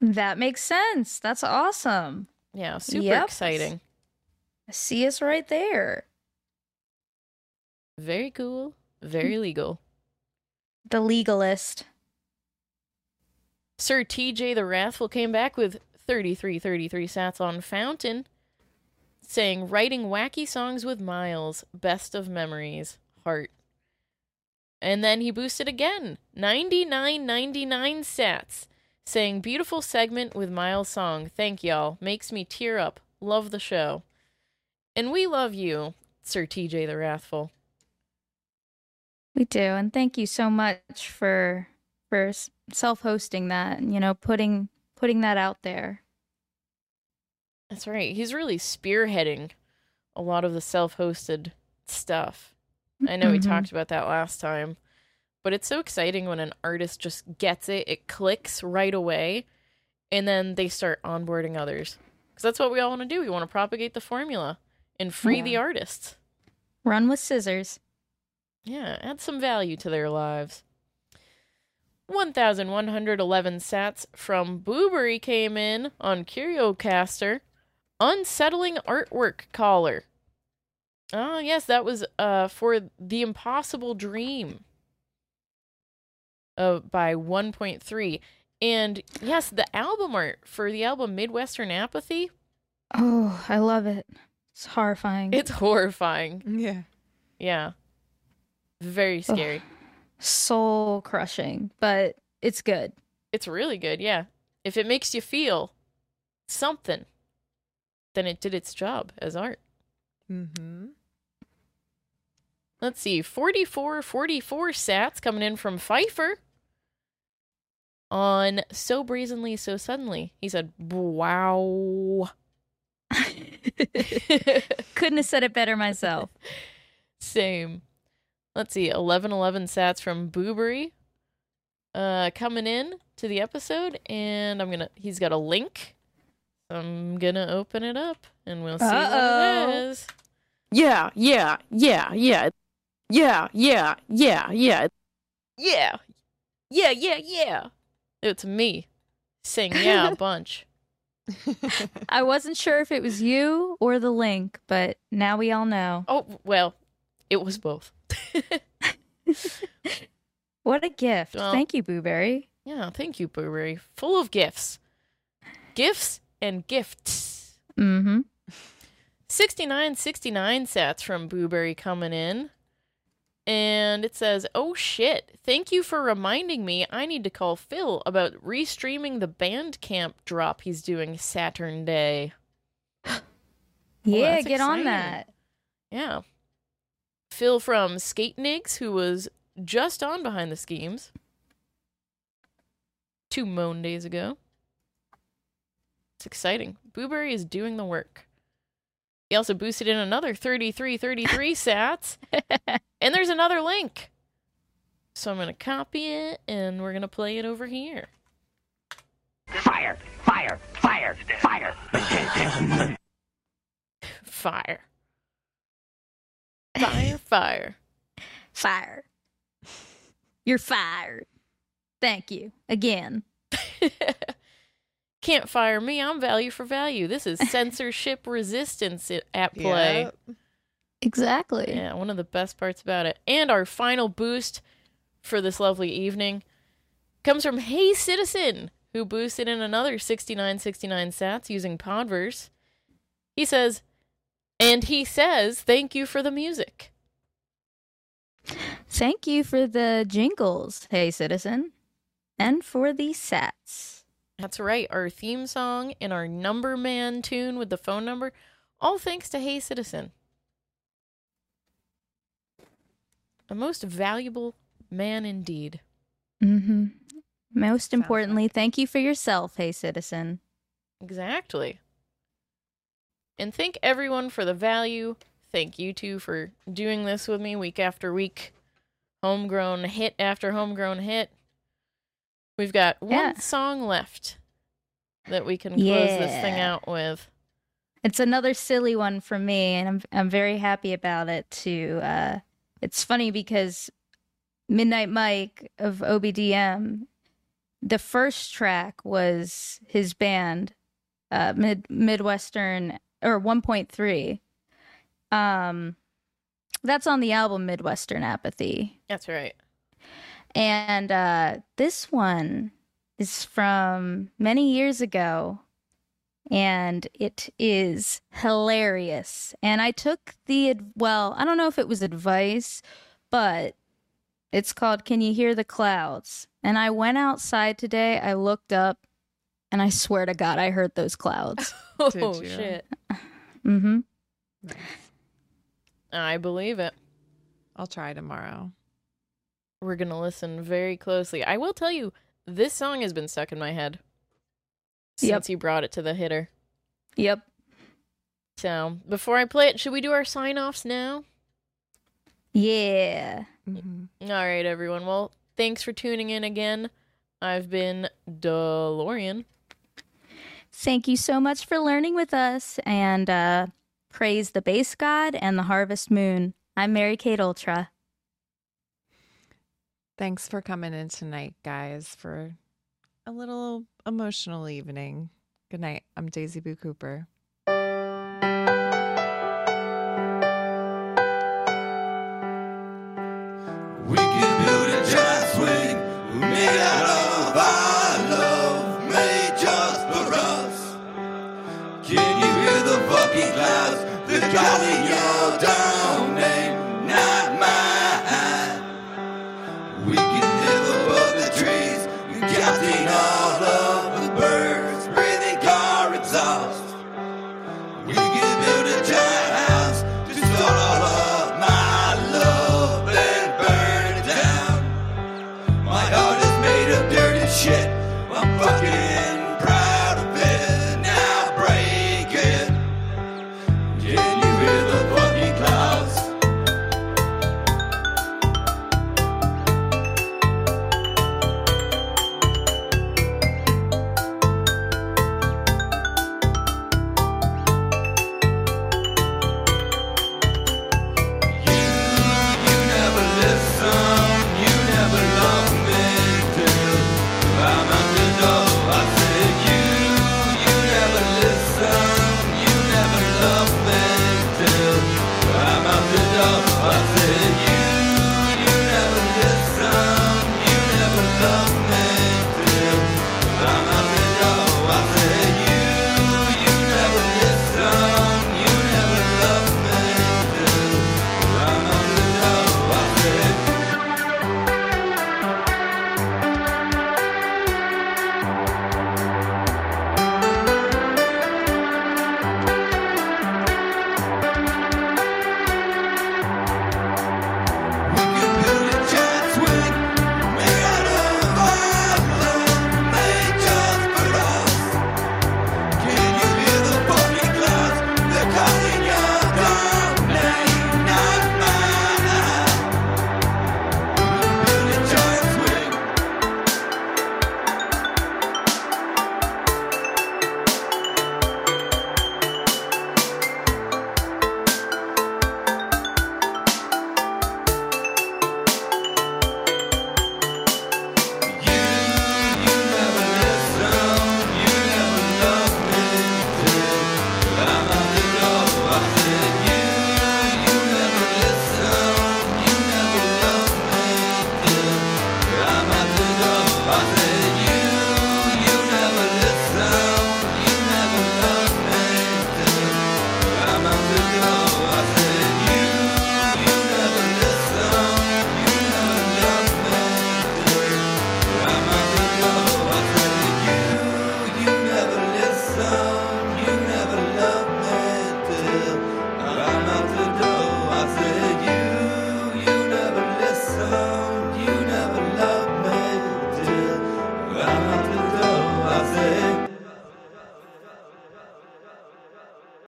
[SPEAKER 3] That makes sense. That's awesome.
[SPEAKER 1] Yeah, super
[SPEAKER 3] Yep.
[SPEAKER 1] exciting.
[SPEAKER 3] I see us right there.
[SPEAKER 1] Very cool, mm. very legal.
[SPEAKER 3] The legalist.
[SPEAKER 1] Sir TJ the Wrathful came back with 3333 sats on Fountain, saying, Writing wacky songs with Miles, best of memories, heart. And then he boosted again, 9999 sats, saying, Beautiful segment with Miles' song, thank y'all, makes me tear up, love the show. And we love you, Sir TJ the Wrathful.
[SPEAKER 3] We do, and thank you so much for for self-hosting that. and, You know, putting putting that out there.
[SPEAKER 1] That's right. He's really spearheading a lot of the self-hosted stuff. I know we
[SPEAKER 3] Mhm.
[SPEAKER 1] talked about that last time, but it's so exciting when an artist just gets it, it clicks right away, and then they start onboarding others. Because that's what we all want to do. We want to propagate the formula and free
[SPEAKER 3] Yeah.
[SPEAKER 1] the artists.
[SPEAKER 3] Run with scissors.
[SPEAKER 1] Yeah, add some value to their lives. 1,111 sats from Booberry came in on CurioCaster. Unsettling artwork caller. Oh, yes, that was uh for The Impossible Dream. Uh, by 1.3. And yes, the album art for the album Midwestern Apathy,
[SPEAKER 3] Oh, I love it. It's horrifying.
[SPEAKER 1] it's horrifying.
[SPEAKER 2] Yeah.
[SPEAKER 1] Yeah. Very scary.
[SPEAKER 3] soul crushing, but it's good.
[SPEAKER 1] It's really good, yeah. If it makes you feel something, then it did its job as art.
[SPEAKER 2] Mm-hmm.
[SPEAKER 1] Let's see, 44 44 sats coming in from phifer on So Brazenly, So Suddenly. He said, Wow. *laughs*
[SPEAKER 3] Couldn't have said it better myself.
[SPEAKER 1] Same. Let's see, 11 11 sats from Booberry uh, coming in to the episode. And I'm going to, he's got a link. I'm going to open it up and we'll see what
[SPEAKER 3] Uh-oh.
[SPEAKER 1] it is.
[SPEAKER 9] Yeah, yeah, yeah, yeah. Yeah, yeah, yeah, yeah.
[SPEAKER 1] Yeah. Yeah, yeah, yeah. It's me saying yeah a *laughs* bunch. *laughs*
[SPEAKER 3] I wasn't sure if it was you or the link, but now we all know.
[SPEAKER 1] Oh, well, it was both. *laughs*
[SPEAKER 3] What a gift.
[SPEAKER 1] Well-
[SPEAKER 3] Thank you, Booberry.
[SPEAKER 1] Yeah, thank you, Burberry. Full of gifts. Gifts and gifts.
[SPEAKER 3] Mm-hmm.
[SPEAKER 1] 6969 sats from Booberry coming in. And it says, Oh shit, thank you for reminding me I need to call Phil about restreaming the Bandcamp drop he's doing Saturn Day. *laughs*
[SPEAKER 3] Yeah, get on that.
[SPEAKER 1] Yeah. Phil from Skatenigs, who was just on Behind the Schemes two moan days ago. It's exciting. Booberry is doing the work. He also boosted in another 3333 *laughs* sats. and there's another link. So I'm going to copy it and we're going to play it over here.
[SPEAKER 12] Fire! Fire! Fire! Fire!
[SPEAKER 1] Fire. Fire, fire.
[SPEAKER 3] Fire. You're fired. Thank you again. *laughs*
[SPEAKER 1] Can't fire me. I'm value for value. This is *laughs* censorship resistance at play.
[SPEAKER 2] Yep.
[SPEAKER 3] Exactly.
[SPEAKER 1] Yeah, one of the best parts about it. And our final boost for this lovely evening comes from Hey Citizen, who boosted in another 6969 sats using Podverse. He says, and he says, thank you for the music.
[SPEAKER 3] Thank you for the jingles, hey citizen, and for the sats.
[SPEAKER 1] That's right, our theme song and our number man tune with the phone number, all thanks to Hey Citizen. A most valuable man indeed.
[SPEAKER 3] Mm-hmm. Most importantly, thank you for yourself, hey citizen.
[SPEAKER 1] Exactly. And thank everyone for the value. Thank you two for doing this with me week after week. Homegrown hit after homegrown hit. We've got one
[SPEAKER 3] Yeah.
[SPEAKER 1] song left that we can close this thing out with.
[SPEAKER 3] It's another silly one for me, and I'm I'm very happy about it too. Uh, it's funny because Midnight Mike of OBDM, the first track was his band, uh, Mid Midwestern or 1.3. Um, that's on the album Midwestern Apathy.
[SPEAKER 1] That's right.
[SPEAKER 3] And uh, this one is from many years ago, and it is hilarious. And I took the well, I don't know if it was advice, but it's called "Can You Hear the Clouds?" And I went outside today. I looked up, and I swear to God, I heard those clouds. *laughs*
[SPEAKER 1] Oh, shit.
[SPEAKER 3] mm-hmm.
[SPEAKER 1] I believe it.
[SPEAKER 2] I'll try tomorrow.
[SPEAKER 1] We're going to listen very closely. I will tell you, this song has been stuck in my head since
[SPEAKER 3] Yep.
[SPEAKER 1] you brought it to the hitter.
[SPEAKER 3] Yep.
[SPEAKER 1] So, before I play it, should we do our sign offs now?
[SPEAKER 3] Yeah.
[SPEAKER 2] Mm-hmm.
[SPEAKER 1] All right, everyone. Well, thanks for tuning in again. I've been DeLorean.
[SPEAKER 3] Thank you so much for learning with us and uh, praise the based god and the harvest moon. I'm Mary Kate Ultra.
[SPEAKER 2] Thanks for coming in tonight, guys, for a little emotional evening. Good night. I'm Daisy Boo Cooper.
[SPEAKER 5] We can build a giant swing made out of.